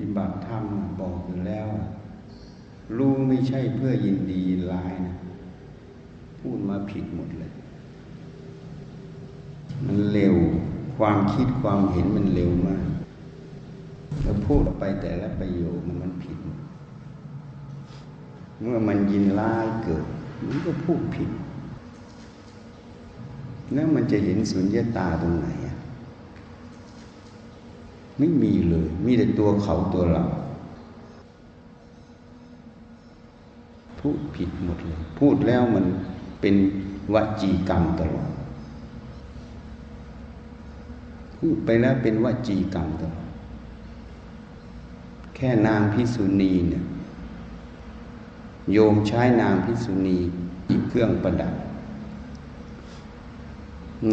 ฏิบัติธรรมบอกอยู่แล้ว รู้ไม่ใช่เพื่อยินดียินร้ายนะพูดมาผิดหมดเลย มันเร็วความคิดความเห็นมันเร็วมากแล้วพูดไปแต่ละประโยคมันมันผิด เมื่อมันยินร้ายเกิด มันก็พูดผิด แล้วมันจะเห็นสุญญตาตรงไหนอะ ไม่มีเลย มีแต่ตัวเขาตัวเราพูดผิดหมดเลย พูดแล้วมันเป็นวจีกรรมตลอด พูดไปแล้วเป็นวจีกรรมตลอด แค่นางพิสุณีเนี่ย โยมใช้นางพิสุณีหยิบเครื่องประดับ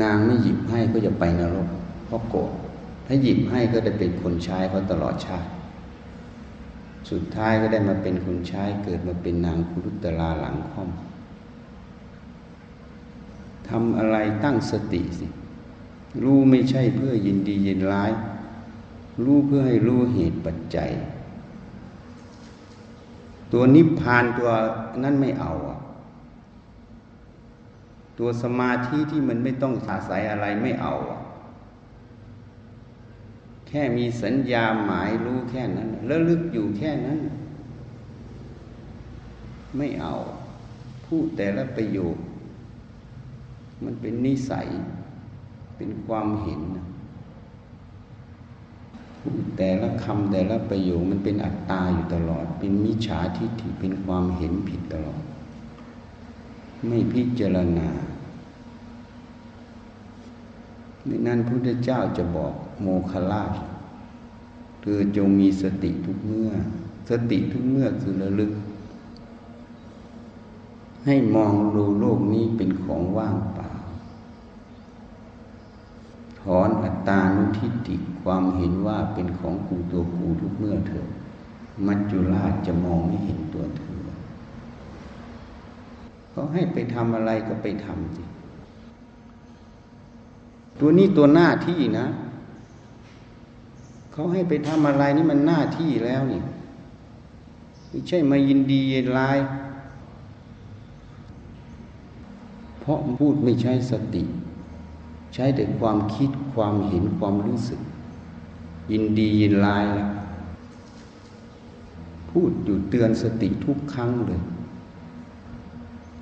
นางไม่หยิบให้ก็จะไปนรกเพราะโกรธ ถ้าหยิบให้ก็ได้เป็นคนใช้เขาตลอดชาติ สุดท้ายก็ได้มาเป็นคนใช้เกิดมาเป็นนางคุรุตลาหลังค่อมทำอะไรตั้งสติสิ รู้ไม่ใช่เพื่อยินดียินร้าย รู้เพื่อให้รู้เหตุปัจจัย ตัวนิพพานตัวนั้นไม่เอาอะตัวสมาธิที่มันไม่ต้องอาศัยอะไรไม่เอาอะ แค่มีสัญญาหมายรู้แค่นั้นแล้วลึกอยู่แค่นั้น ไม่เอา พูดแต่ละประโยค มันเป็นนิสัย เป็นความเห็นพูดแต่ละคำแต่ละประโยคมันเป็นอัตตาอยู่ตลอด เป็นมิจฉาทิฏฐิเป็นความเห็นผิดตลอด ไม่พิจารณาในนั้นพระพุทธเจ้าจะบอก โมคลาชเธอจงมีสติทุกเมื่อ สติทุกเมื่อคือระลึก ให้มองดูโลกนี้เป็นของว่างเปล่า ถอนอัตตานุทิฏฐิความเห็นว่าเป็นของกูตัวกูทุกเมื่อเถอะมัจจุราชจะมองไม่เห็นตัวเธอเขาให้ไปทำอะไรก็ไปทำสิตัวนี้ตัวหน้าที่นะ เขาให้ไปทำอะไรนี่มันหน้าที่แล้วนี่ไม่ใช่มายินดียินร้าย เพราะพูดไม่ใช่สติ ใช้แต่ความคิดความเห็นความรู้สึก ยินดียินร้ายแล้วพูดอยู่เตือนสติทุกครั้งเลย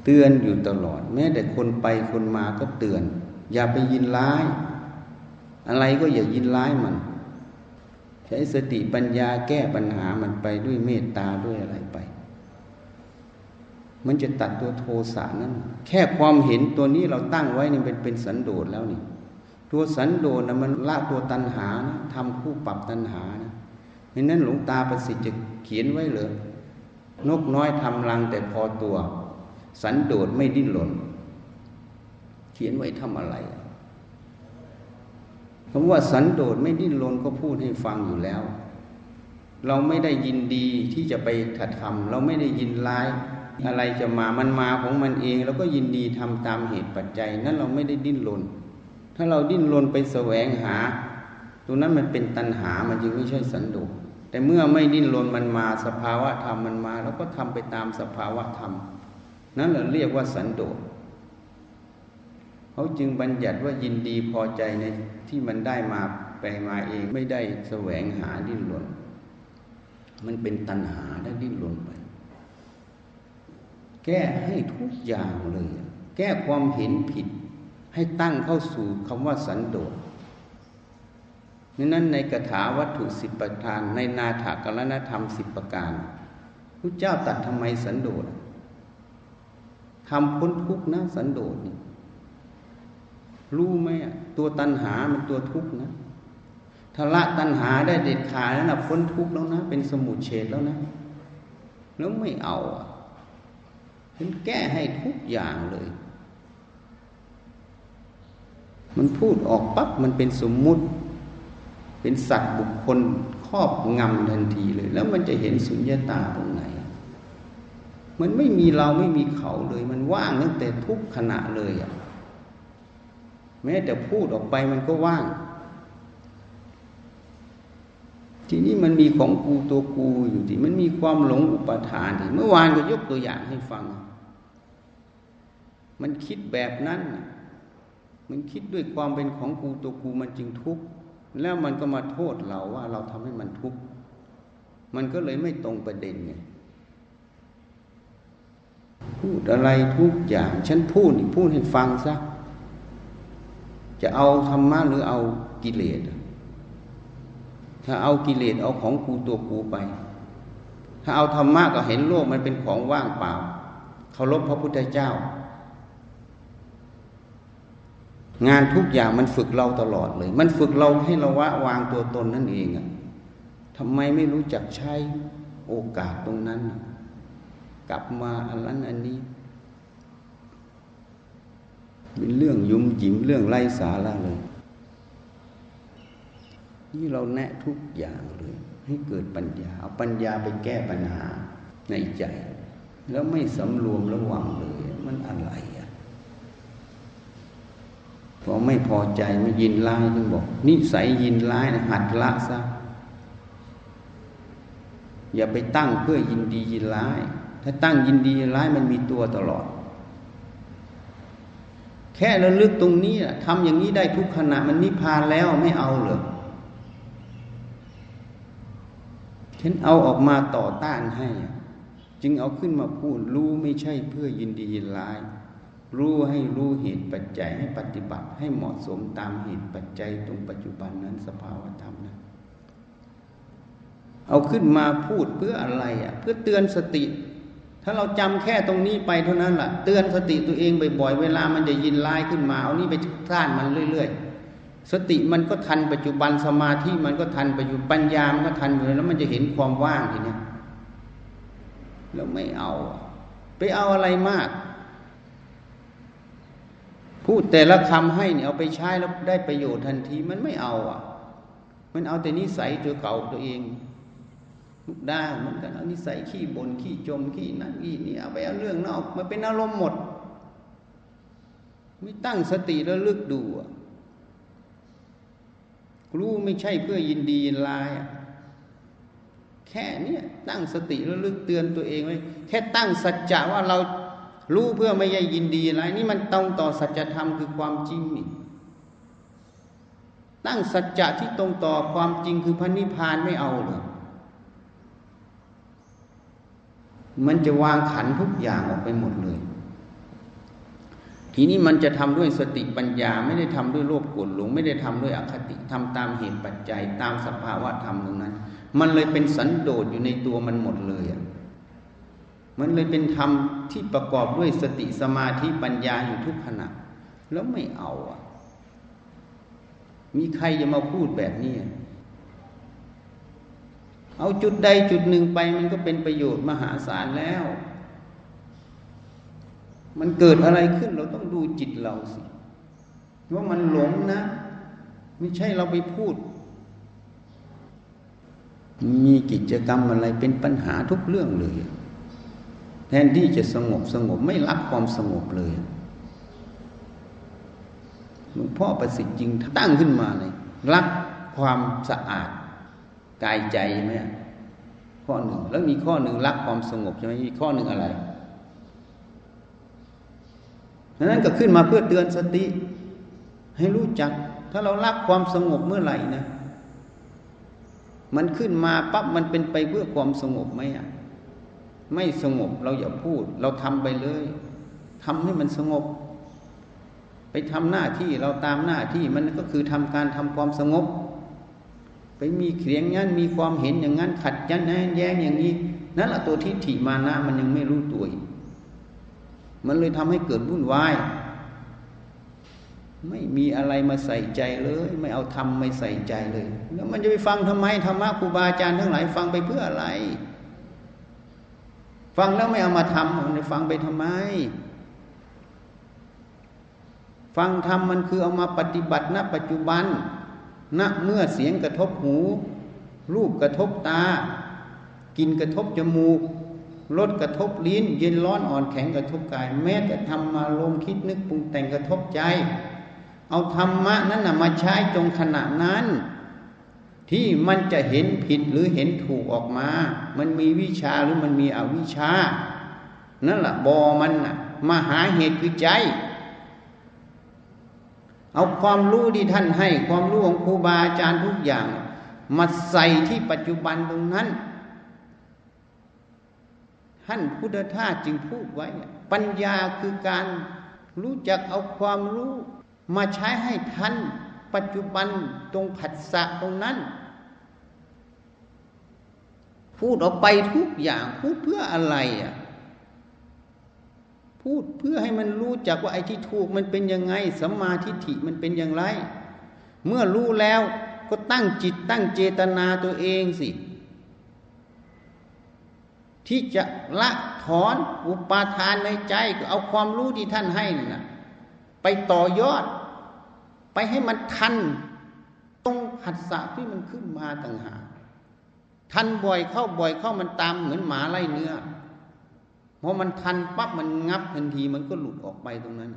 เตือนอยู่ตลอด แม้แต่คนไปคนมาก็เตือน อย่าไปยินร้าย อะไรก็อย่ายินร้ายมัน ใช้สติปัญญาแก้ปัญหามันไปด้วยเมตตาด้วยอะไรไป มันจะตัดตัวโทสะนั้น แค่ความเห็นตัวนี้เราตั้งไว้นี่เป็นเป็นสันโดษแล้วนี่ ตัวสันโดษนะมันละตัวตัณหานะทำคู่ปรับตัณหานะเพราะนั้นหลวงตาประสิทธิ์จะเขียนไว้เลยนกน้อยทำรังแต่พอตัว สันโดษไม่ดิ้นหล่นเขียนไว้ทำอะไร คำว่าสันโดษไม่ดิ้นรนก็พูดให้ฟังอยู่แล้ว เราไม่ได้ยินดีที่จะไปถัดทำเราไม่ได้ยินร้าย อะไรจะมามันมาของมันเองเราก็ยินดีทำตามเหตุปัจจัย นั้นเราไม่ได้ดิ้นรนถ้าเราดิ้นรนไปแสวงหาตัวนั้นมันเป็นตัณหามันจึงไม่ใช่สันโดษแต่เมื่อไม่ดิ้นรนมันมาสภาวะธรรมมันมาเราก็ทำไปตามสภาวะธรรม นั่นเราเรียกว่าสันโดษ เขาจึงบัญญัติว่ายินดีพอใจในที่มันได้มาไปมาเองไม่ได้แสวงหาดิ้นรนมันเป็นตัณหาได้ดิ้นรนไป แก้ให้ทุกอย่างเลย แก้ความเห็นผิด ให้ตั้งเข้าสู่คำว่าสันโดษนั้นในกถาวัตถุสิบประการในนาถกรณธรรมสิบประการพระเจ้าตัดทำไมสันโดษทำพ้นทุกข์นะสันโดษนี่ รู้ไหมตัวตัณหามันตัวทุกข์นะถ้าละตัณหาได้เด็ดขาดแล้วนะพ้นทุกข์แล้วนะ เป็นสมุทเฉดแล้วนะ แล้วไม่เอาเป็นแก้ให้ทุกอย่างเลย มันพูดออกปั๊บมันเป็นสมมุติ เป็นสัตว์บุคคลครอบงำทันทีเลย แล้วมันจะเห็นสุญญตาตรงไหน มันไม่มีเราไม่มีเขาเลย มันว่างตั้งแต่ทุกขณะเลยอะ แม้แต่พูดออกไปมันก็ว่าง ทีนี้มันมีของกูตัวกูอยู่ที่มันมีความหลงอุปทานที่เมื่อวานก็ยกตัวอย่างให้ฟัง มันคิดแบบนั้น มันคิดด้วยความเป็นของกูตัวกูมันจึงทุกข์แล้วมันก็มาโทษเราว่าเราทำให้มันทุกข์มันก็เลยไม่ตรงประเด็นไงพูดอะไรทุกอย่าง ฉันพูดพูดให้ฟังซะ จะเอาธรรมะหรือเอากิเลส ถ้าเอากิเลสเอาของกูตัวกูไป ถ้าเอาธรรมะก็เห็นโลกมันเป็นของว่างเปล่า เคารพพระพุทธเจ้า งานทุกอย่างมันฝึกเราตลอดเลย มันฝึกเราให้เราวะวางตัวตนนั่นเองอะทำไมไม่รู้จักใช้โอกาสตรงนั้น กลับมาอันนั้นอันนี้ เป็นเรื่องยุ่มยิ้มเรื่องไร้สาระเลย นี่เราแนะทุกอย่างเลย ให้เกิดปัญญาเอาปัญญาไปแก้ปัญหาในใจ แล้วไม่สำรวมระวังเลย มันอะไรอะพอไม่พอใจไม่ยินร้ายจึงบอก นิสัยยินร้ายนะหัดละซะอย่าไปตั้งเพื่อยินดียินร้าย ถ้าตั้งยินดียินร้ายมันมีตัวตลอด แค่ระลึกตรงนี้ทำอย่างนี้ได้ทุกขณะมันนิพพานแล้วไม่เอาเหรอฉันเอาออกมาต่อต้านให้ จึงเอาขึ้นมาพูดรู้ไม่ใช่เพื่อยินดียินร้าย รู้ให้รู้เหตุปัจจัยให้ปฏิบัติให้เหมาะสมตามเหตุปัจจัยตรงปัจจุบันนั้นสภาวธรรมนะเอาขึ้นมาพูดเพื่ออะไรอะ เพื่อเตือนสติ ถ้าเราจำแค่ตรงนี้ไปเท่านั้นแหละเตือนสติตัวเองบ่อยๆ เวลามันจะยินร้ายขึ้นมาเอานี่ไปท่านมันเรื่อย ๆ สติมันก็ทันปัจจุบันสมาธิมันก็ทันปัจจุบันปัญญามันก็ทันอยู่แล้วมันจะเห็นความว่างทีนี้แล้วไม่เอา ไปเอาอะไรมาก พูดแต่ละคำให้เนี่ยเอาไปใช้แล้วได้ประโยชน์ทันทีมันไม่เอาอะ มันเอาแต่นิสัยตัวเก่าตัวเอง ได้เหมือนกันเอานิสัยขี้บน่นขี้จมขี้นั่นขี้นี่เอาไปเอาเรื่องนอกมันเป็นอารมณ์หมด ไม่ตั้งสติแล้วลึกดูรู้ไม่ใช่เพื่อยินดียินลาย แค่นี้ตั้งสติแล้วลึกเตือนตัวเองไว้แค่ตั้งสัจจะว่าเรารู้เพื่อไม่ใช่ยินดีอะไรนี่มันตรงต่อสัจธรรมคือความจริงนี่ตั้งสัจจะที่ตรงต่อความจริงคือพระนิพพานไม่เอาเลย มันจะวางขันทุกอย่างออกไปหมดเลย ทีนี้มันจะทำด้วยสติปัญญา ไม่ได้ทำด้วยโลภโกรธหลงไม่ได้ทำด้วยอคติทำตามเหตุปัจจัย ตามสภาวะธรรมตรงนั้น มันเลยเป็นสันโดษอยู่ในตัวมันหมดเลยอะมันเลยเป็นธรรมที่ประกอบด้วยสติสมาธิปัญญาอยู่ทุกขณะ แล้วไม่เอาอะ มีใครจะมาพูดแบบนี้ เอาจุดใดจุดหนึ่งไปมันก็เป็นประโยชน์มหาศาลแล้ว มันเกิดอะไรขึ้นเราต้องดูจิตเราสิว่ามันหลงนะ ไม่ใช่เราไปพูด มีกิจกรรมอะไรเป็นปัญหาทุกเรื่องเลย แทนที่จะสงบสงบไม่รักความสงบเลยหลวงพ่อประสิทธิ์จริงตั้งขึ้นมาเลย รักความสะอาด กายใจไหมข้อหนึ่งแล้วมีข้อหนึ่งรักความสงบใช่ไหมมีข้อหนึ่งอะไรดังนั้นก็ขึ้นมาเพื่อเตือนสติ ให้รู้จัก ถ้าเรารักความสงบเมื่อไหร่นะ มันขึ้นมาปั๊บมันเป็นไปเพื่อความสงบไหมอะไม่สงบเราอย่าพูด เราทำไปเลยทำให้มันสงบ ไปทำหน้าที่เราตามหน้าที่มันก็คือทำการทำความสงบ ไปมีเขียงงั้นมีความเห็นอย่างนั้น ขัดยันแย้งอย่างนี้ นั่นแหละตัวทิฏฐิมานะมันยังไม่รู้ตัวอีกมันเลยทำให้เกิดวุ่นวาย ไม่มีอะไรมาใส่ใจเลย ไม่เอาทำไม่ใส่ใจเลย แล้วมันจะไปฟังทำไมธรรมะครูบาอาจารย์ทั้งหลายฟังไปเพื่ออะไร ฟังแล้วไม่เอามาทำมันฟังไปทำไม ฟังธรรมมันคือเอามาปฏิบัติณปัจจุบัน ณเมื่อเสียงกระทบหู รูปกระทบตา กินกระทบจมูกรสกระทบลิ้น เย็นร้อนอ่อนแข็งกระทบกาย แม้แต่ทำมาลมคิดนึกปรุงแต่งกระทบใจ เอาธรรมะนั้นนะมาใช้จงขณะนั้น ที่มันจะเห็นผิดหรือเห็นถูกออกมา มันมีวิชาหรือมันมีอวิชา นั่นแหละบอมันนะมาหาเหตุคือใจ เอาความรู้ที่ท่านให้ ความรู้ของครูบาอาจารย์ทุกอย่างมาใส่ที่ปัจจุบันตรงนั้น ท่านพุทธทาสจึงพูดไว้ ปัญญาคือการรู้จักเอาความรู้มาใช้ให้ทันปัจจุบันตรงผัสสะตรงนั้น พูดออกไปทุกอย่างพูดเพื่ออะไรอะ พูดเพื่อให้มันรู้จักว่าไอ้ที่ถูกมันเป็นยังไงสัมมาทิฏฐิมันเป็นอย่างไร เมื่อรู้แล้วก็ตั้งจิตตั้งเจตนาตัวเองสิ ที่จะละถอนอุปาทานในใจก็เอาความรู้ที่ท่านให้น่ะไปต่อยอด ไปให้มันทันตรงหัสสะที่มันขึ้นมาต่างหากทันบ่อยเข้าบ่อยเข้ามันตามเหมือนหมาไล่เนื้อ พอมันทันปั๊บมันงับทันทีมันก็หลุดออกไปตรงนั้น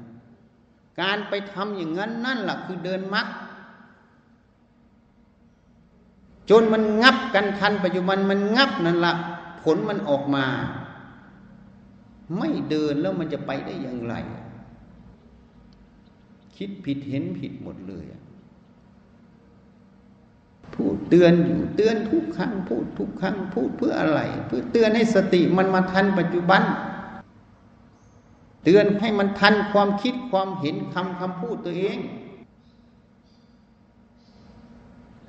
การไปทำอย่างนั้นนั่นแหละคือเดินมัดจนมันงับกันทันปัจจุบันมันงับนั่นละผลมันออกมา ไม่เดินแล้วมันจะไปได้อย่างไร คิดผิดเห็นผิดหมดเลย เตือนอยู่เตือนทุกครั้งพูดทุกครั้งพูดเพื่ออะไร เพื่อเตือนให้สติมันมาทันปัจจุบัน เตือนให้มันทันความคิดความเห็นคำคำพูดตัวเอง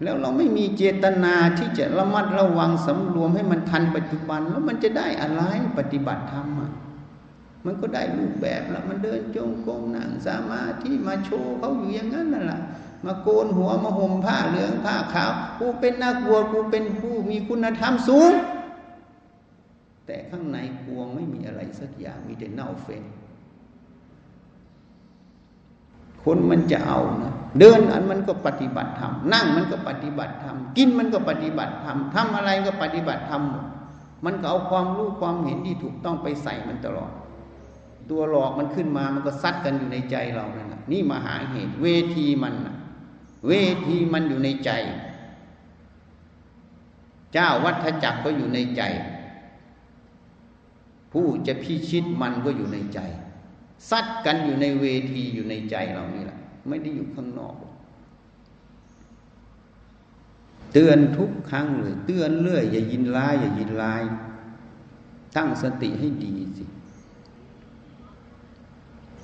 แล้วเราไม่มีเจตนาที่จะระมัดระวังสำรวมให้มันทันปัจจุบัน แล้วมันจะได้อะไรปฏิบัติธรรมมันก็ได้รูปแบบแล้วมันเดินจงกรมนั่งสมาธิมาโชว์เขาอยู่อย่างนั้นนั่นแหละ มาโกนหัวมาห่มผ้าเหลืองผ้าขาวกูเป็นนักบวชกูเป็นผู้มีคุณธรรมสูง แต่ข้างในกวไม่มีอะไรสักอย่างมีแต่เน่าเฟ็นคนมันจะเอานะเดินอันมันก็ปฏิบัติธรรมนั่งมันก็ปฏิบัติธรรมกินมันก็ปฏิบัติธรรมทำอะไรก็ปฏิบัติธรรมมันก็เอาความรู้ความเห็นที่ถูกต้องไปใส่มันตลอด ตัวหลอกมันขึ้นมามันก็ซัดกันอยู่ในใจเรานี่ยนี่มาหาเหตุเวทีมัน เวทีมันอยู่ในใจ เจ้าวัฏจักรก็อยู่ในใจ ผู้จะพิชิตมันก็อยู่ในใจซัดกันอยู่ในเวทีอยู่ในใจเรานี่แหละไม่ได้อยู่ข้างนอก เตือนทุกครั้งเลยเตือนเรื่อย อย่ายินร้าย อย่ายินร้าย ตั้งสติให้ดีสิ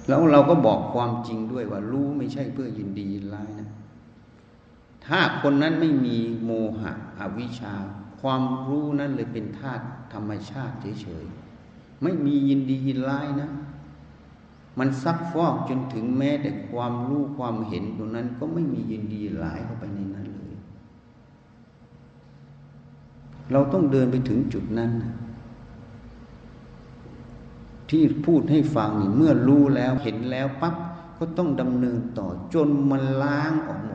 แล้วเราก็บอกความจริงด้วยว่ารู้ไม่ใช่เพื่อยินดียินร้ายนะ ถ้าคนนั้นไม่มีโมหะอวิชชา ความรู้นั้นเลยเป็นธาตุธรรมชาติเฉยๆไม่มียินดียินร้ายนะ มันซักฟอกจนถึงแม้แต่ความรู้ความเห็นตรงนั้นก็ไม่มียินดีหลายเข้าไปในนั้นเลย เราต้องเดินไปถึงจุดนั้นที่พูดให้ฟังนี่เมื่อรู้แล้วเห็นแล้วปั๊บก็ต้องดำเนินต่อจนมันล้างออกหมด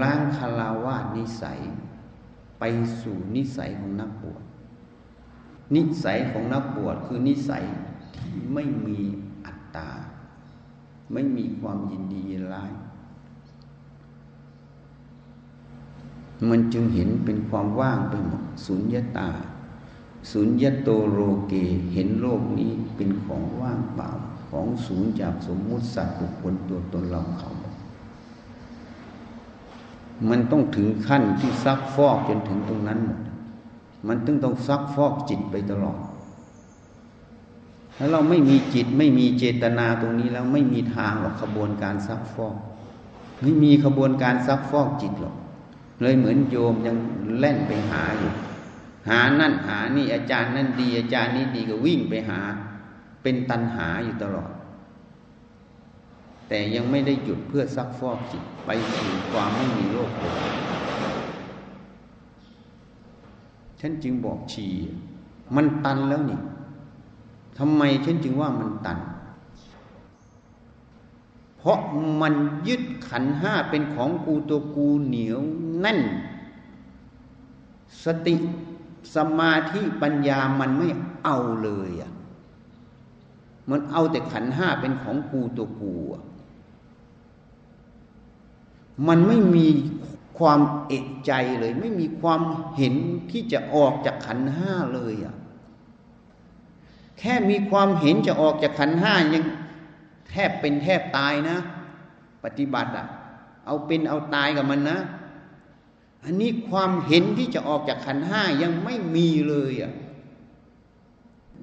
ล้างคาราวาสนิสัย ไปสู่นิสัยของนักบวชนิสัยของนักบวชคือนิสัยที่ไม่มีอัตตา ไม่มีความยินดียินร้าย มันจึงเห็นเป็นความว่างไปหมดสุญญาตาสุญญาโตโรเกเห็นโลกนี้เป็นของว่างเปล่าของสูญจากสมมุติสัตว์บุคคลตัวตนเราเขา มันต้องถึงขั้นที่ซักฟอกจนถึงตรงนั้นหมดมันต้องต้องซักฟอกจิตไปตลอด ถ้าเราไม่มีจิตไม่มีเจตนาตรงนี้แล้วไม่มีทางหรอกขบวนการซักฟอกไม่มีขบวนการซักฟอกจิตหรอก เลยเหมือนโยมยังเล่นไปหาอยู่หานั่นหานี่อาจารย์นั่นดี อาจารย์นี้ดีก็วิ่งไปหา เป็นตันหาอยู่ตลอด แต่ยังไม่ได้หยุดเพื่อซักฟอกจิตไปสู่ความไม่มีโลกเลยฉันจึงบอกชี มันตันแล้วนี่ทำไมฉันจึงว่ามันตัน เพราะมันยึดขันห้าเป็นของกูตัวกูเหนียวแน่น สติสมาธิปัญญามันไม่เอาเลยอะ มันเอาแต่ขันห้าเป็นของกูตัวกูอะ มันไม่มีความเอกใจเลย ไม่มีความเห็นที่จะออกจากขันห้าเลยอะแค่มีความเห็นจะออกจากขันห้ายังแทบเป็นแทบตายนะ ปฏิบัติอะ เอาเป็นเอาตายกับมันนะ อันนี้ความเห็นที่จะออกจากขันห้ายังไม่มีเลยอะ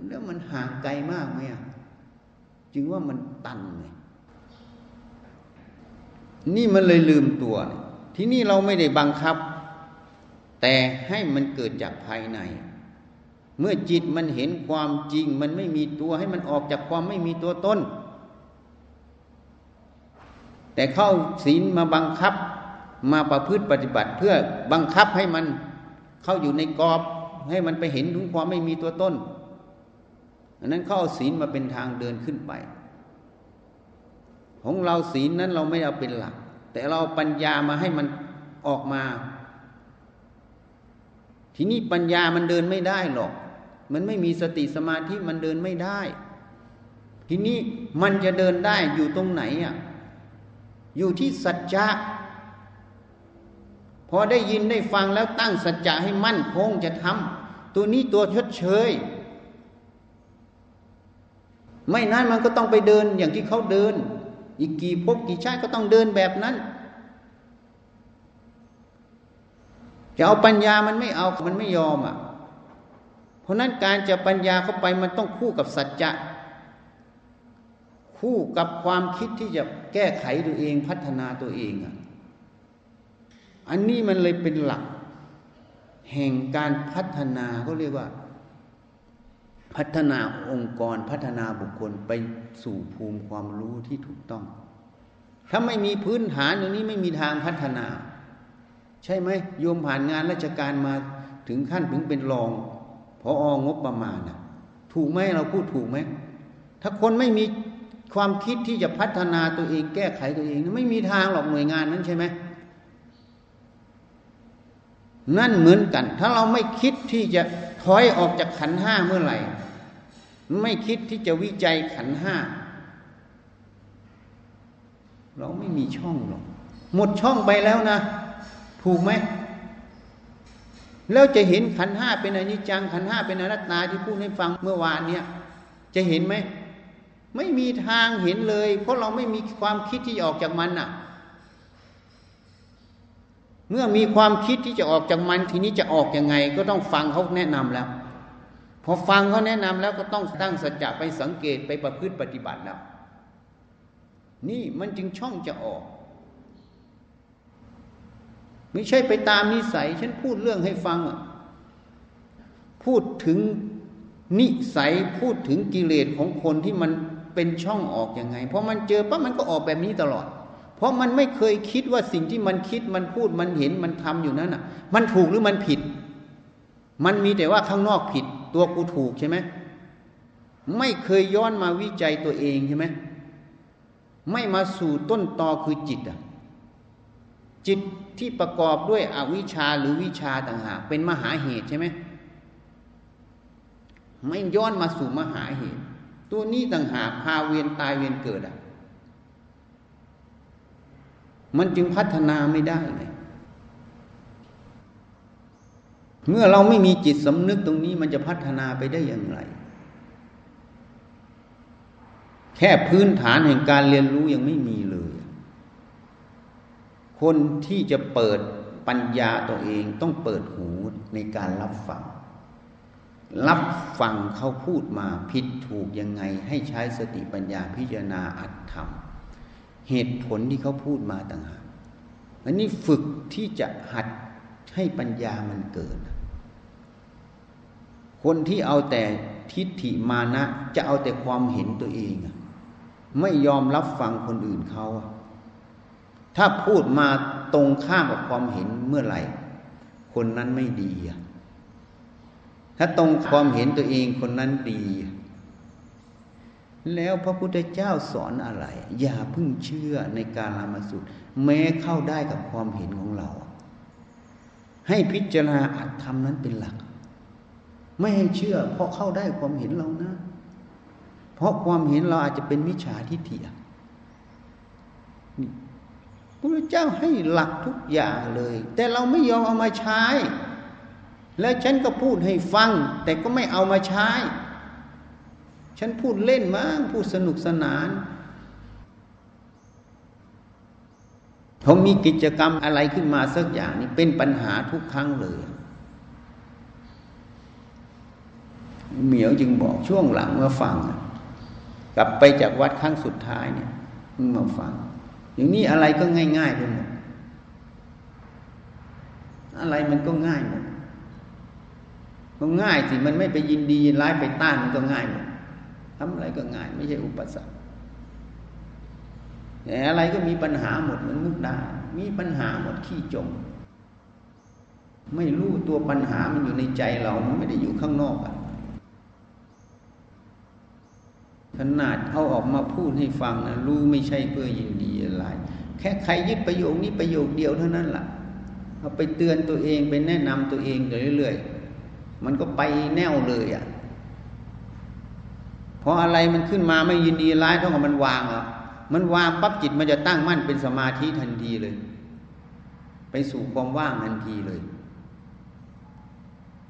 แล้วมันห่างไกลมากไหมอะจึงว่ามันตันไง นี่มันเลยลืมตัว ที่นี่เราไม่ได้บังคับ แต่ให้มันเกิดจากภายใน เมื่อจิตมันเห็นความจริง มันไม่มีตัวให้มันออกจากความไม่มีตัวตนแต่เข้าศีลมาบังคับมาประพฤติปฏิบัติเพื่อบังคับให้มันเข้าอยู่ในกรอบให้มันไปเห็นถึงความไม่มีตัวตนอันนั้นเข้าศีลมาเป็นทางเดินขึ้นไป ของเราศีลนั้นเราไม่เอาเป็นหลัก แต่เราปัญญามาให้มันออกมา ทีนี้ปัญญามันเดินไม่ได้หรอก มันไม่มีสติสมาธิมันเดินไม่ได้ ทีนี้มันจะเดินได้อยู่ตรงไหนอะอยู่ที่สัจจะพอได้ยินได้ฟังแล้วตั้งสัจจะให้มั่นคงจะทำตัวนี้ตัวชดเชย ไม่นั้นมันก็ต้องไปเดินอย่างที่เขาเดิน อีกกี่ภพกี่ชาติก็ต้องเดินแบบนั้น จะเอาปัญญามันไม่เอา มันไม่ยอมอะ เพราะนั้นการจะปัญญาเข้าไปมันต้องคู่กับสัจจะ คู่กับความคิดที่จะแก้ไขตัวเองพัฒนาตัวเองอะ อันนี้มันเลยเป็นหลัก แห่งการพัฒนาก็เรียกว่า พัฒนาองค์กรพัฒนาบุคคลไปสู่ภูมิความรู้ที่ถูกต้อง ถ้าไม่มีพื้นฐานอย่างนี้ไม่มีทางพัฒนา ใช่ไหมโยมผ่านงานราชการมาถึงขั้นถึงเป็นรองพอองบประมาณนะถูกไหมเราพูดถูกไหมถ้าคนไม่มีความคิดที่จะพัฒนาตัวเองแก้ไขตัวเอง ไม่มีทางหรอกหน่วยงานนั้นใช่ไหม นั่นเหมือนกัน ถ้าเราไม่คิดที่จะถอยออกจากขันห้าเมื่อไหร่ ไม่คิดที่จะวิจัยขันห้า เราไม่มีช่องหรอก หมดช่องไปแล้วนะ ถูกไหม แล้วจะเห็นขันห้าเป็นอนิจจัง ขันห้าเป็นอนัตตาที่พูดให้ฟังเมื่อวานเนี้ยจะเห็นไหม ไม่มีทางเห็นเลย เพราะเราไม่มีความคิดที่ออกจากมันน่ะ เมื่อมีความคิดที่จะออกจากมันทีนี้จะออกยังไง ก็ต้องฟังเขาแนะนำแล้ว พอฟังเขาแนะนำแล้วก็ต้องตั้งสัจจะไปสังเกตไปประพฤติปฏิบัติแล้ว นี่มันจึงช่องจะออก ไม่ใช่ไปตามนิสัย ฉันพูดเรื่องให้ฟัง พูดถึงนิสัยพูดถึงกิเลสของคนที่มันเป็นช่องออกอยังไง เพราะมันเจอปั๊บมันก็ออกแบบนี้ตลอด เพราะมันไม่เคยคิดว่าสิ่งที่มันคิดมันพูดมันเห็นมันทำอยู่นั้นอะ มันถูกหรือมันผิด มันมีแต่ว่าข้างนอกผิด ตัวกูถูกใช่ไหมไม่เคยย้อนมาวิจัยตัวเองใช่ไหมไม่มาสู่ต้นตอคือจิตอะจิตที่ประกอบด้วยอวิชชาหรือวิชาต่างหากเป็นมหาเหตุใช่ไหมไม่ย้อนมาสู่มหาเหตุ ตัวนี้ต่างหากพาเวียนตายเวียนเกิดอะ มันจึงพัฒนาไม่ได้เลยเมื่อเราไม่มีจิตสำนึกตรงนี้มันจะพัฒนาไปได้อย่างไร แค่พื้นฐานแห่งการเรียนรู้ยังไม่มีเลย คนที่จะเปิดปัญญาตัวเองต้องเปิดหูในการรับฟัง รับฟังเขาพูดมาผิดถูกยังไงให้ใช้สติปัญญาพิจารณาอัตธรรม เหตุผลที่เขาพูดมาต่างหากอันนี้ฝึกที่จะหัดให้ปัญญามันเกิด คนที่เอาแต่ทิฏฐิมานะ จะเอาแต่ความเห็นตัวเอง ไม่ยอมรับฟังคนอื่นเขา ถ้าพูดมาตรงข้ามกับความเห็นเมื่อไหร่ คนนั้นไม่ดี ถ้าตรงความเห็นตัวเองคนนั้นดี แล้วพระพุทธเจ้าสอนอะไร อย่าพิ่งเชื่อในการลามาสุดแม้เข้าได้กับความเห็นของเรา ให้พิจารณาอัตธรรมนั้นเป็นหลัก ไม่ให้เชื่อ เพราะเข้าได้ความเห็นเรานะ เพราะความเห็นเราอาจจะเป็นมิจฉาทิฏฐิพระเจ้าให้หลักทุกอย่างเลย แต่เราไม่ยอมเอามาใช้ แล้วฉันก็พูดให้ฟัง แต่ก็ไม่เอามาใช้ ฉันพูดเล่นมั้งพูดสนุกสนานเขามีกิจกรรมอะไรขึ้นมาสักอย่างนี้เป็นปัญหาทุกครั้งเลย เหมียวจึงบอกช่วงหลังเมื่อฟัง กลับไปจากวัดครั้งสุดท้ายเนี่ยมาฟัง อย่างนี้อะไรก็ง่ายๆไปหมดอะไรมันก็ง่ายหมดก็ง่ายสิ มันไม่ไปยินดียินร้ายไปต้านมันก็ง่ายหมด ทำอะไรก็ง่าย ไม่ใช่อุปสรรคแต่อะไรก็มีปัญหาหมดเหมันมุกดา มีปัญหาหมดขี้จม ไม่รู้ตัวปัญหามันอยู่ในใจเรา มันไม่ได้อยู่ข้างนอกอะขนาดเอาออกมาพูดให้ฟังนะรู้ไม่ใช่เพื่อยินดีอะไร แค่ใครยึดประโยคนี้ประโยคเดียวเท่านั้นแหละเอาไปเตือนตัวเองไปแนะนำตัวเองเรื่อยๆมันก็ไปแน่วเลยอะ่ะ ออะไรมันขึ้นมาไม่ยินดีร้ายเท่ากับมันวางอะมันวางปั๊บจิตมันจะตั้งมั่นเป็นสมาธิทันทีเลย ไปสู่ความว่างทันทีเลย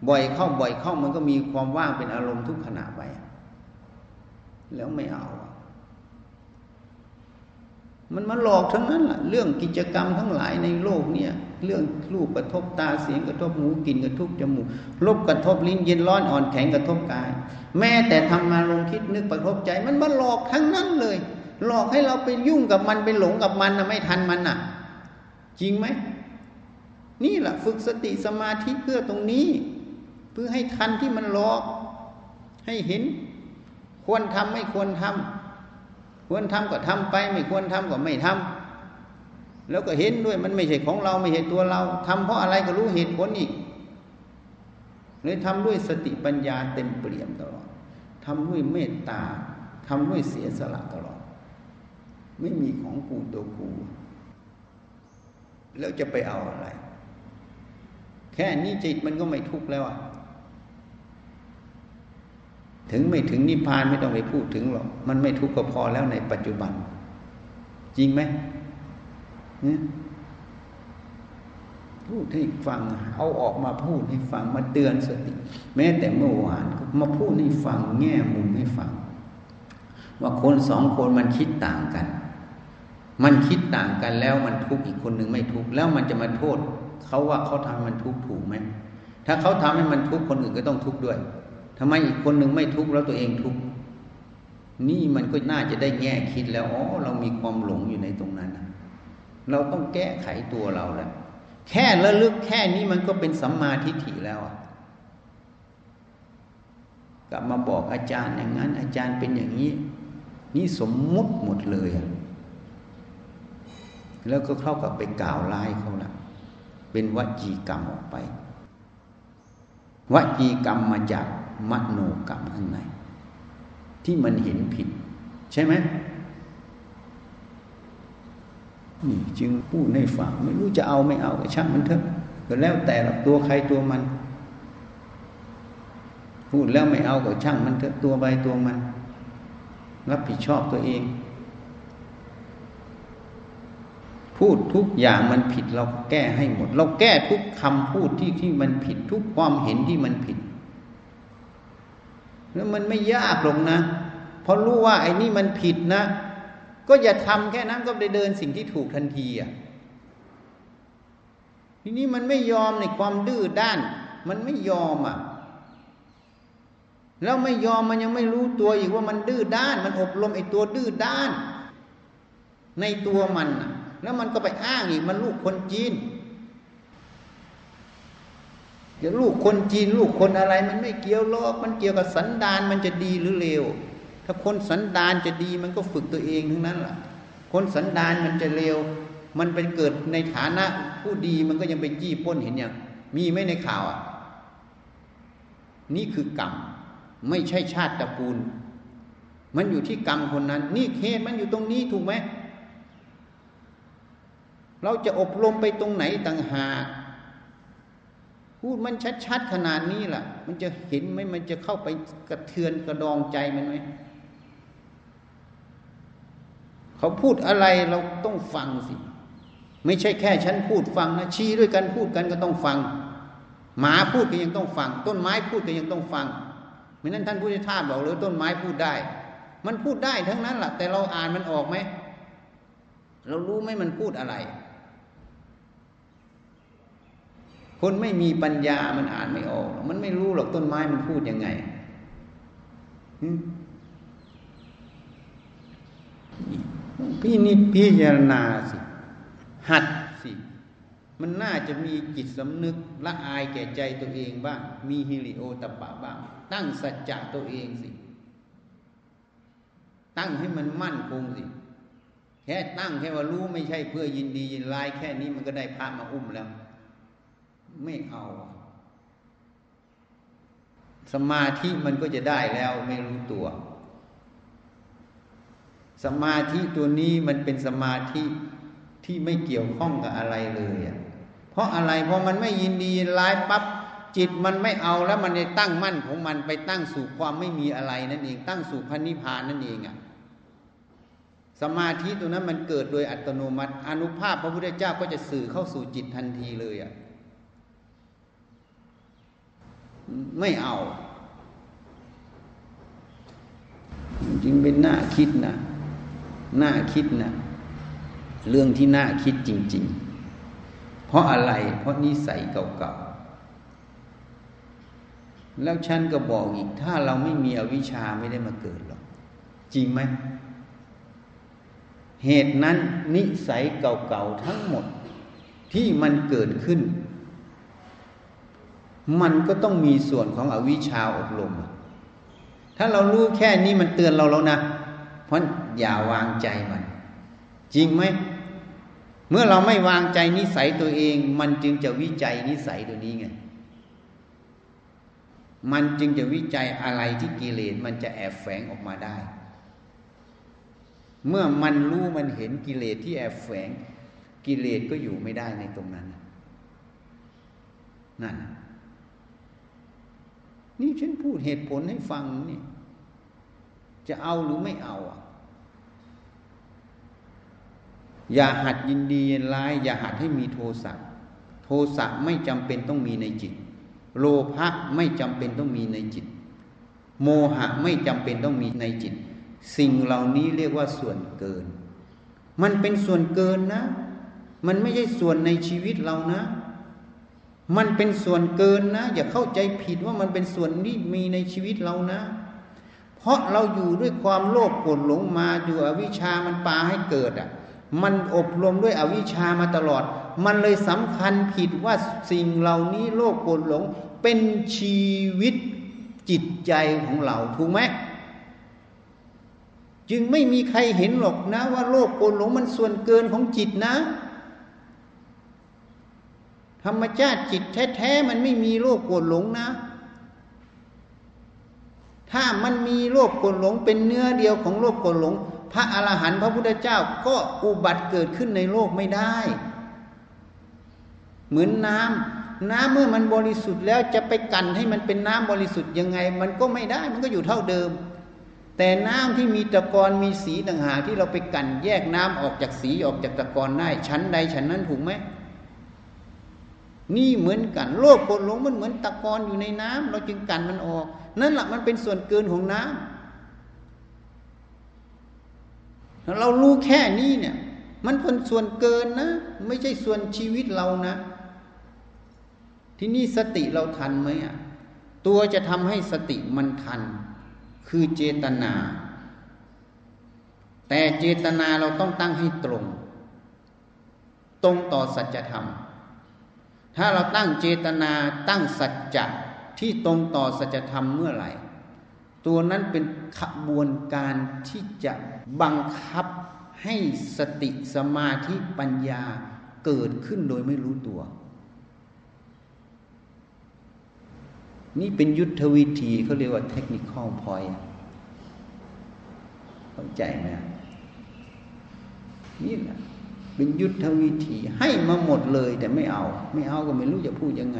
บ่อยเข้าบ่อยเข้ามันก็มีความว่างเป็นอารมณ์ทุกขณะไปแล้วไม่เอา มันมาหลอกทั้งนั้นแหละเรื่องกิจกรรมทั้งหลายในโลกเนี่ย เรื่องรูปกระทบตาเสียงกระทบหูกลิ่นกระทบจมูกลบกระทบลิ้นเย็นร้อนอ่อนแข็งกระทบกาย แม้แต่ทำมาลงคิดนึกกระทบใจ มันมาหลอกทั้งนั้นเลย หลอกให้เราไปยุ่งกับมันไปหลงกับมันนะไม่ทันมันน่ะ จริงไหมนี่แหละฝึกสติสมาธิเพื่อตรงนี้ เพื่อให้ทันที่มันหลอก ให้เห็น ควรทำไม่ควรทำควรทำก็ทำไป ไม่ควรทำก็ไม่ทำ แล้วก็เห็นด้วยมันไม่ใช่ของเราไม่ใช่ตัวเราทำเพราะอะไรก็รู้เหตุผลอีกเลยทำด้วยสติปัญญาเต็มเปี่ยมตลอดทำด้วยเมตตาทำด้วยเสียสละตลอด ไม่มีของกูตัวกู แล้วจะไปเอาอะไร แค่นี้จิตมันก็ไม่ทุกข์แล้วอะถึงไม่ถึงนิพพานไม่ต้องไปพูดถึงหรอก มันไม่ทุกข์ก็พอแล้วในปัจจุบัน จริงไหม พูดให้ฟังเอาออกมาพูดให้ฟังมาเตือนสติ แม้แต่เมื่อวานมาพูดให้ฟังแง่มุมให้ฟัง ว่าคนสองคนมันคิดต่างกัน มันคิดต่างกันแล้วมันทุกข์อีกคนหนึ่งไม่ทุกข์แล้วมันจะมาโทษเขาว่าเขาทำมันทุกข์ถูกไหมถ้าเขาทำให้มันทุกข์คนอื่นก็ต้องทุกข์ด้วยทำไมอีกคนหนึ่งไม่ทุกข์แล้วตัวเองทุกข์นี่มันก็น่าจะได้แง่คิดแล้วอ๋อเรามีความหลงอยู่ในตรงนั้น เราต้องแก้ไขตัวเราแหล้วแค่ระลึกแค่นี้มันก็เป็นสัมมาทิฏฐิแล้วกลับมาบอกอาจารย์อย่างนั้น อาจารย์เป็นอย่างนี้ นี่สมมุติหมดเลยแล้วก็เข้ากับไปกล่าวร้ายเขาละเป็นวจีกรรมออกไปวจีกรรมมาจากมโนกรรมข้างในที่มันเห็นผิด ใช่ไหม นี่จึงพูดให้ฟังไม่รู้จะเอาไม่เอาก็ช่างมันเถอะก็แล้วแต่ตัวใครตัวมัน พูดแล้วไม่เอาก็ช่างมันเถอะตัวใบตัวมัน รับผิดชอบตัวเอง พูดทุกอย่างมันผิดเราแก้ให้หมด เราแก้ทุกคำพูดที่ที่มันผิดทุกความเห็นที่มันผิด แล้วมันไม่ยากหรอกนะเพอรู้ว่าไอ้นี่มันผิดนะ ก็อย่าทำแค่นั้นก็ไปเดินสิ่งที่ถูกทันทีอะทีนี้มันไม่ยอมในความดื้อด้าน มันไม่ยอมอะแล้วไม่ยอมมันยังไม่รู้ตัวอีกว่ามันดื้อด้าน มันอบรมไอ้ตัวดื้อด้าน ในตัวมันแล้วมันก็ไปอ้างอีกมันลูกคนจีนจะลูกคนจีน ลูกคนอะไร มันไม่เกี่ยวหรอกมันเกี่ยวกับสันดานมันจะดีหรือเลว ถ้าคนสันดานจะดีมันก็ฝึกตัวเองทั้งนั้นแหละคนสันดานมันจะเลวมันเป็นเกิดในฐานะผู้ดีมันก็ยังไปจี้ป้นเห็นอย่างมีไหมในข่าวอะ นี่คือกรรมไม่ใช่ชาติตระกูล มันอยู่ที่กรรมคนนั้น นี่เหตุมันอยู่ตรงนี้ถูกไหมเราจะอบรมไปตรงไหนต่างหากพูดมันชัดๆขนาดนี้ล่ะ มันจะเห็นไหมมันจะเข้าไปกระเทือนกระดองใจมันไหม เขาพูดอะไรเราต้องฟังสิ ไม่ใช่แค่ฉันพูดฟังนะชี้ด้วยกันพูดกันก็ต้องฟัง หมาพูดก็ยังต้องฟัง ต้นไม้พูดก็ยังต้องฟังไม่นั้นท่านพุทธทาสบอกเลยต้นไม้พูดได้ มันพูดได้ทั้งนั้นแหละแต่เราอ่านมันออกไหมเรารู้ไหมมันพูดอะไร คนไม่มีปัญญามันอ่านไม่ออก มันไม่รู้หรอกต้นไม้มันพูดยังไง พี่นิดพิจารณาสิ หัดสิ มันน่าจะมีจิตสำนึกละอายแก่ใจตัวเองบ้าง มีฮิริโอตปะบ้าง ตั้งสัจจะตัวเองสิ ตั้งให้มันมั่นคงสิ แค่ตั้งแค่ว่ารู้ไม่ใช่เพื่อยินดียินร้ายแค่นี้มันก็ได้พามาอุ้มแล้ว ไม่เอาสมาธิมันก็จะได้แล้วไม่รู้ตัว สมาธิตัวนี้มันเป็นสมาธิที่ไม่เกี่ยวข้องกับอะไรเลยอะเพราะอะไรเพราะมันไม่ยินดีร้ายปับ๊บจิตมันไม่เอาแล้วมันจะตั้งมั่นของมันไปตั้งสู่ความไม่มีอะไรนั่นเอง ตั้งสู่พันนิพานนั่นเองอะสมาธิตัวนั้นมันเกิดโดยอัตโนมัติอนุภาพพระพุทธเจ้าก็จะสื่อเข้าสู่จิตทันทีเลยอะไม่เอา จริงเป็นหน้าคิดนะ น่าคิดนะเรื่องที่น่าคิดจริง ๆ เพราะอะไร เพราะนิสัยเก่าๆ แล้วฉันก็บอกอีก ถ้าเราไม่มีอวิชชาไม่ได้มาเกิดหรอก จริงไหม เหตุนั้นนิสัยเก่าๆ ทั้งหมดที่มันเกิดขึ้น มันก็ต้องมีส่วนของอวิชชาอบรม ถ้าเรารู้แค่นี้มันเตือนเราแล้วนะ เพราะอย่าวางใจมัน จริงไหม เมื่อเราไม่วางใจนิสัยตัวเอง มันจึงจะวิจัยนิสัยตัวนี้ไง มันจึงจะวิจัยอะไรที่กิเลสมันจะแอบแฝงออกมาได้ เมื่อมันรู้มันเห็นกิเลสที่แอบแฝง กิเลสก็อยู่ไม่ได้ในตรงนั้น นั่นนี่ฉันพูดเหตุผลให้ฟังนี่ จะเอาหรือไม่เอาอะอย่าหัดยินดียินร้าย อย่าหัดให้มีโทสะโทสะไม่จำเป็นต้องมีในจิต โลภะไม่จำเป็นต้องมีในจิต โมหะไม่จำเป็นต้องมีในจิต สิ่งเหล่านี้เรียกว่าส่วนเกิน มันเป็นส่วนเกินนะ มันไม่ใช่ส่วนในชีวิตเรานะมันเป็นส่วนเกินนะ อย่าเข้าใจผิดว่ามันเป็นส่วนที่มีในชีวิตเรานะ เพราะเราอยู่ด้วยความโลภโกรธหลงมาอยู่อวิชามันปาให้เกิดอะ มันอบรมด้วยอวิชามาตลอด มันเลยสำคัญผิดว่าสิ่งเหล่านี้โลภโกรธหลงเป็นชีวิตจิตใจของเราถูกไหมจึงไม่มีใครเห็นหรอกนะ ว่าโลภโกรธหลงมันส่วนเกินของจิตนะ ธรรมชาติจิตแท้ๆมันไม่มีโลภโกรธหลงนะ ถ้ามันมีโลภโกรหลงเป็นเนื้อเดียวของโลภโกรหลง พระอรหันต์พระพุทธเจ้าก็อุบัติเกิดขึ้นในโลกไม่ได้ เหมือนน้ำน้ำเมื่อมันบริสุทธิ์แล้วจะไปกันให้มันเป็นน้ำบริสุทธิ์ยังไง มันก็ไม่ได้มันก็อยู่เท่าเดิม แต่น้ำที่มีตะกอนมีสีต่างหากที่เราไปกันแยกน้ำออกจากสีออกจากตะกอนได้ชั้นใดชั้นนั้นถูกไหมนี่เหมือนกัน โลกโกรหลงมันเหมือนตะกอนอยู่ในน้ำเราจึงกันมันออก นั่นแหละมันเป็นส่วนเกินของน้ำเรารู้แค่นี้เนี่ย มันเป็นส่วนเกินนะ ไม่ใช่ส่วนชีวิตเรานะ ที่นี่สติเราทันไหมอะตัวจะทำให้สติมันทัน คือเจตนา แต่เจตนาเราต้องตั้งให้ตรง ตรงต่อสัจธรรม ถ้าเราตั้งเจตนาตั้งสัจจะ ที่ตรงต่อสัจธรรมเมื่อไหร่ ตัวนั้นเป็นขบวนการที่จะบังคับให้สติสมาธิปัญญาเกิดขึ้นโดยไม่รู้ตัว นี่เป็นยุทธวิธีเขาเรียกว่าเทคนิคอลพอยเข้าใจไหมนี่แหละเป็นยุทธวิธีให้มาหมดเลยแต่ไม่เอา ไม่เอาก็ไม่รู้จะพูดยังไง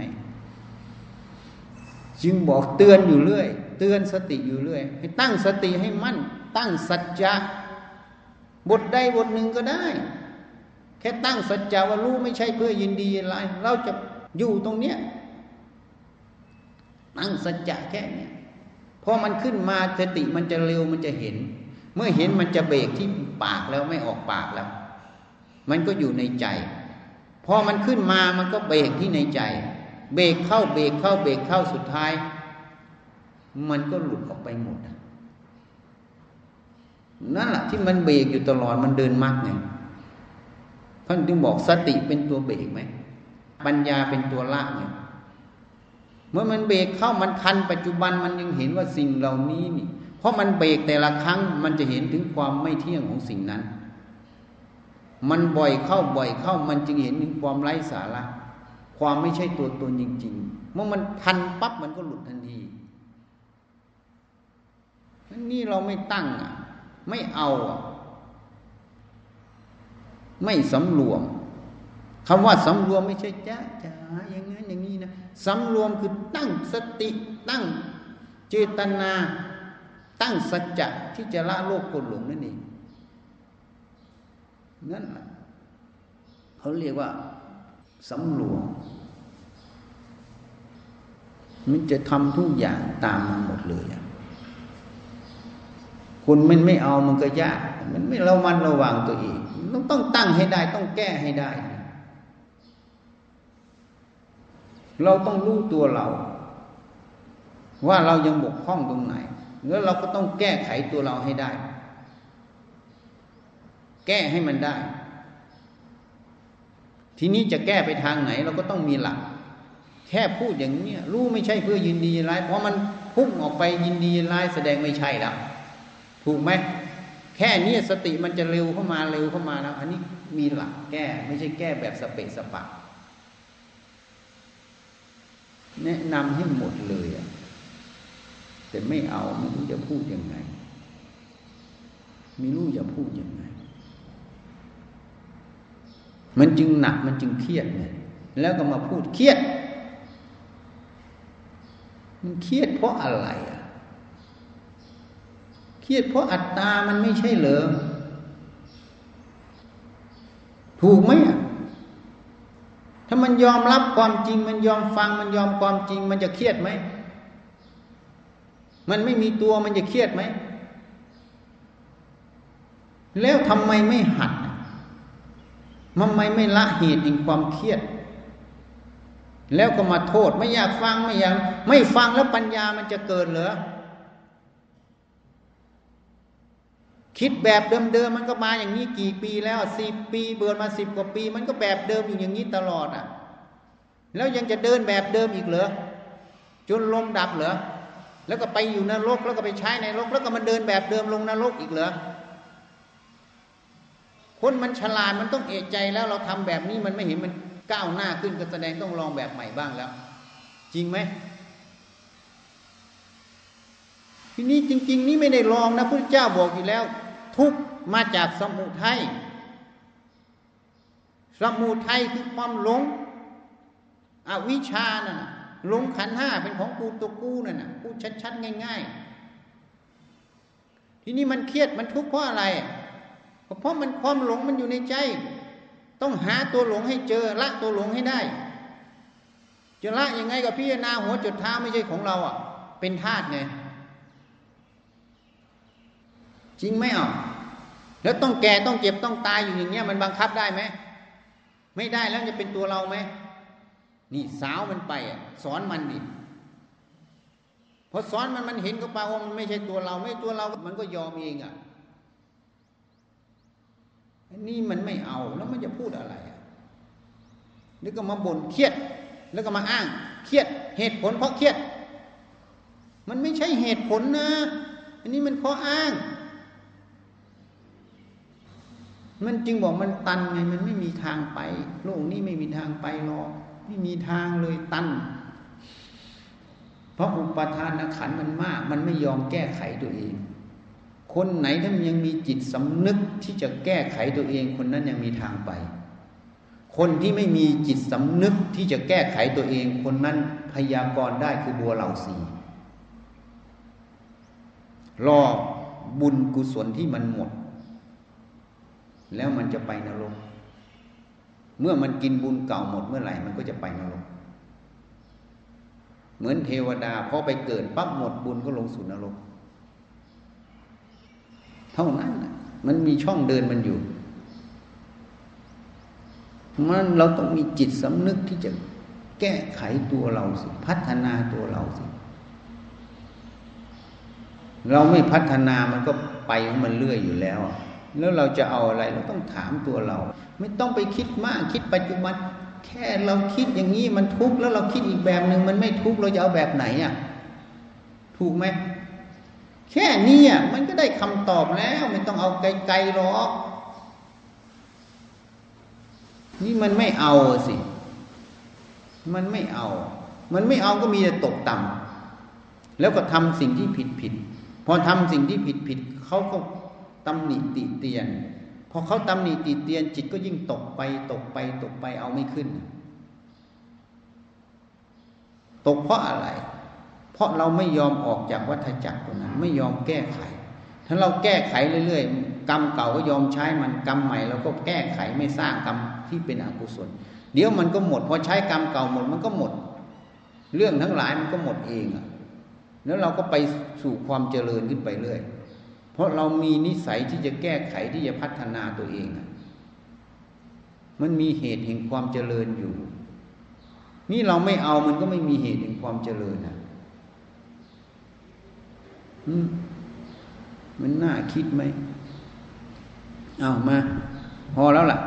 จึงบอกเตือนอยู่เรื่อย เตือนสติอยู่เรื่อย ให้ตั้งสติให้มั่น ตั้งสัจจะบทใดบทหนึ่งก็ได้ แค่ตั้งสัจจะว่ารู้ไม่ใช่เพื่อยินดีอะไร เราจะอยู่ตรงเนี้ยตั้งสัจจะแค่เนี้ยพอมันขึ้นมาสติมันจะเร็วมันจะเห็น เมื่อเห็นมันจะเบรกที่ปากแล้วไม่ออกปากแล้ว มันก็อยู่ในใจ พอมันขึ้นมามันก็เบรกที่ในใจ เบรกเข้าเบรกเข้าเบรกเข้าสุดท้าย มันก็หลุดออกไปหมดนั่นแหละที่มันเบรกอยู่ตลอดมันเดินมากไงท่านจึงบอกสติเป็นตัวเบรกไหมปัญญาเป็นตัวละไงเมื่อมันเบรกเข้ามันทันปัจจุบันมันยังเห็นว่าสิ่งเหล่านี้นี่ เพราะมันเบรกแต่ละครั้งมันจะเห็นถึงความไม่เที่ยงของสิ่งนั้น มันบ่อยเข้าบ่อยเข้ามันจึงเห็นถึงความไร้สาระ ความไม่ใช่ตัวตนจริง ๆ เมื่อมันทันปั๊บมันก็หลุดทันทีนี่เราไม่ตั้งอะ ไม่เอาอะ ไม่สำรวมคำว่าสำรวมไม่ใช่จ้าจ๋าอย่างนั้นอย่างนี้นะสำรวมคือตั้งสติตั้งเจตนา ตั้งสัจจะที่จะละโลกกดหลงนั่นเองนั่นเขาเรียกว่า สำรวมมันจะทำทุกอย่างตามมาหมดเลยคุณมันไม่เอามันก็ยาก มันไม่ระมันระวังตัวเองต้องต้องตั้งให้ได้ ต้องแก้ให้ได้ เราต้องรู้ตัวเรา ว่าเรายังบกพร่องตรงไหนแล้วเราก็ต้องแก้ไขตัวเราให้ได้ แก้ให้มันได้ ทีนี้จะแก้ไปทางไหนเราก็ต้องมีหลัก แค่พูดอย่างนี้รู้ไม่ใช่เพื่อยินดีร้าย เพราะมันพุ่งออกไปยินดีร้ายแสดงไม่ใช่แล้วถูกไหมแค่นี้สติมันจะเร็วเข้ามาเร็วเข้ามาแล้ว อันนี้มีหลักแก้ไม่ใช่แก้แบบสเปะสปะแนะนำให้หมดเลยอะแต่ไม่เอาไม่รู้จะพูดยังไง ไม่รู้จะพูดยังไง มันจึงหนักมันจึงเครียดเนี่ยแล้วก็มาพูดเครียด มันเครียดเพราะอะไรอะ เครียดเพราะอัตตามันไม่ใช่เหรอถูกไหมอะถ้ามันยอมรับความจริง มันยอมฟัง มันยอมความจริง มันจะเครียดไหม มันไม่มีตัวมันจะเครียดไหม แล้วทำไมไม่หัด มันไม่ไม่ละเหตุแห่งความเครียด แล้วก็มาโทษไม่อยากฟังไม่อยากไม่ฟังแล้วปัญญามันจะเกิดเหรอคิดแบบเดิมๆมันก็มาอย่างนี้กี่ปีแล้วสิบปีเบิดมาสิบกว่าปี มันก็แบบเดิมอยู่อย่างนี้ตลอดอะ แล้วยังจะเดินแบบเดิมอีกเหรอจนลมดับเหรอแล้วก็ไปอยู่นรกแล้วก็ไปใช้ในนรก แล้วก็มันเดินแบบเดิมลงนรกอีกเหรอ คนมันฉลาดมันต้องเอะใจแล้วเราทำแบบนี้มันไม่เห็นมันก้าวหน้าขึ้นก็แสดงต้องลองแบบใหม่บ้างแล้ว จริงไหมทีนี้จริง ๆ นี่ไม่ได้ลองนะพระเจ้าบอกอยู่แล้ว ทุกมาจากสมุทัยสมุทัยคือความหลงอวิชานั่นหลงขันห้าเป็นของกูตัวกูนั่นน่ะพูดชัดๆง่าย ๆ ทีนี้มันเครียดมันทุกข์เพราะอะไร เพราะมันความหลงมันอยู่ในใจ ต้องหาตัวหลงให้เจอละตัวหลงให้ได้จะละยังไงกับพี่นาหัวจุดเท้าไม่ใช่ของเราอะ เป็นธาตุไงจริงไหมอะแล้วต้องแก่ต้องเจ็บต้องตายอยู่อย่างเงี้ยมันบังคับได้ไหมไม่ได้แล้วจะเป็นตัวเราไหมนี่สาวมันไปอะสอนมันดิพอสอนมันมันเห็นก็ปาว่ามันไม่ใช่ตัวเรา ไม่ตัวเรา มันก็ยอมเองอะ นี่มันไม่เอาแล้วมันจะพูดอะไรแล้วก็มาบ่นเครียด แล้วก็มาอ้าง เครียด เหตุผลเพราะเครียด มันไม่ใช่เหตุผลนะ อันนี้มันข้ออ้าง มันจึงบอกมันตันไง มันไม่มีทางไป โลกนี้ไม่มีทางไปหรอก ไม่มีทางเลยตัน เพราะอุปทานขันมันมาก มันไม่ยอมแก้ไขตัวเอง คนไหนถ้ามันยังมีจิตสำนึกที่จะแก้ไขตัวเองคนนั้นยังมีทางไป คนที่ไม่มีจิตสำนึกที่จะแก้ไขตัวเอง คนนั้นพยากรณ์ได้คือบัวเหล่าสีรอบุญกุศลที่มันหมด แล้วมันจะไปนรก เมื่อมันกินบุญเก่าหมดเมื่อไหร่มันก็จะไปนรก เหมือนเทวดาพอไปเกิดปั๊บหมดบุญก็ลงสู่นรก เท่านั้นมันมีช่องเดินมันอยู่มันเราต้องมีจิตสำนึกที่จะแก้ไขตัวเราสิพัฒนาตัวเราสิ เราไม่พัฒนามันก็ไปของมันเรื่อยอยู่แล้ว แล้วเราจะเอาอะไรเราต้องถามตัวเรา ไม่ต้องไปคิดมากคิดปัจจุบัน แค่เราคิดอย่างนี้มันทุกข์แล้วเราคิดอีกแบบหนึ่งมันไม่ทุกข์เราจะเอาแบบไหนอะ ถูกไหม แค่นี้มันก็ได้คำตอบแล้ว ไม่ต้องเอาไกลๆหรอก นี่มันไม่เอาสิ มันไม่เอา มันไม่เอาก็มีแต่ตกต่ำแล้วก็ทำสิ่งที่ผิดผิดพอทำสิ่งที่ผิดผิดเขาก็ตำหนิติเตียนพอเขาตำหนิติเตียน จิตก็ยิ่งตกไป ตกไปตกไปเอาไม่ขึ้น ตกเพราะอะไร เพราะเราไม่ยอมออกจากวัฏจักรตรงนั้น ไม่ยอมแก้ไข ถ้าเราแก้ไขเรื่อยๆ กรรมเก่าก็ยอมใช้มันกรรมใหม่เราก็แก้ไขไม่สร้างกรรมที่เป็นอกุศล เดี๋ยวมันก็หมดพอใช้กรรมเก่าหมดมันก็หมด เรื่องทั้งหลายมันก็หมดเองอะแล้วเราก็ไปสู่ความเจริญขึ้นไปเรื่อย เพราะเรามีนิสัยที่จะแก้ไขที่จะพัฒนาตัวเองมันมีเหตุแห่งความเจริญอยู่ นี่เราไม่เอามันก็ไม่มีเหตุแห่งความเจริญนะ มันน่าคิดไหมเอามา พอแล้วล่ะ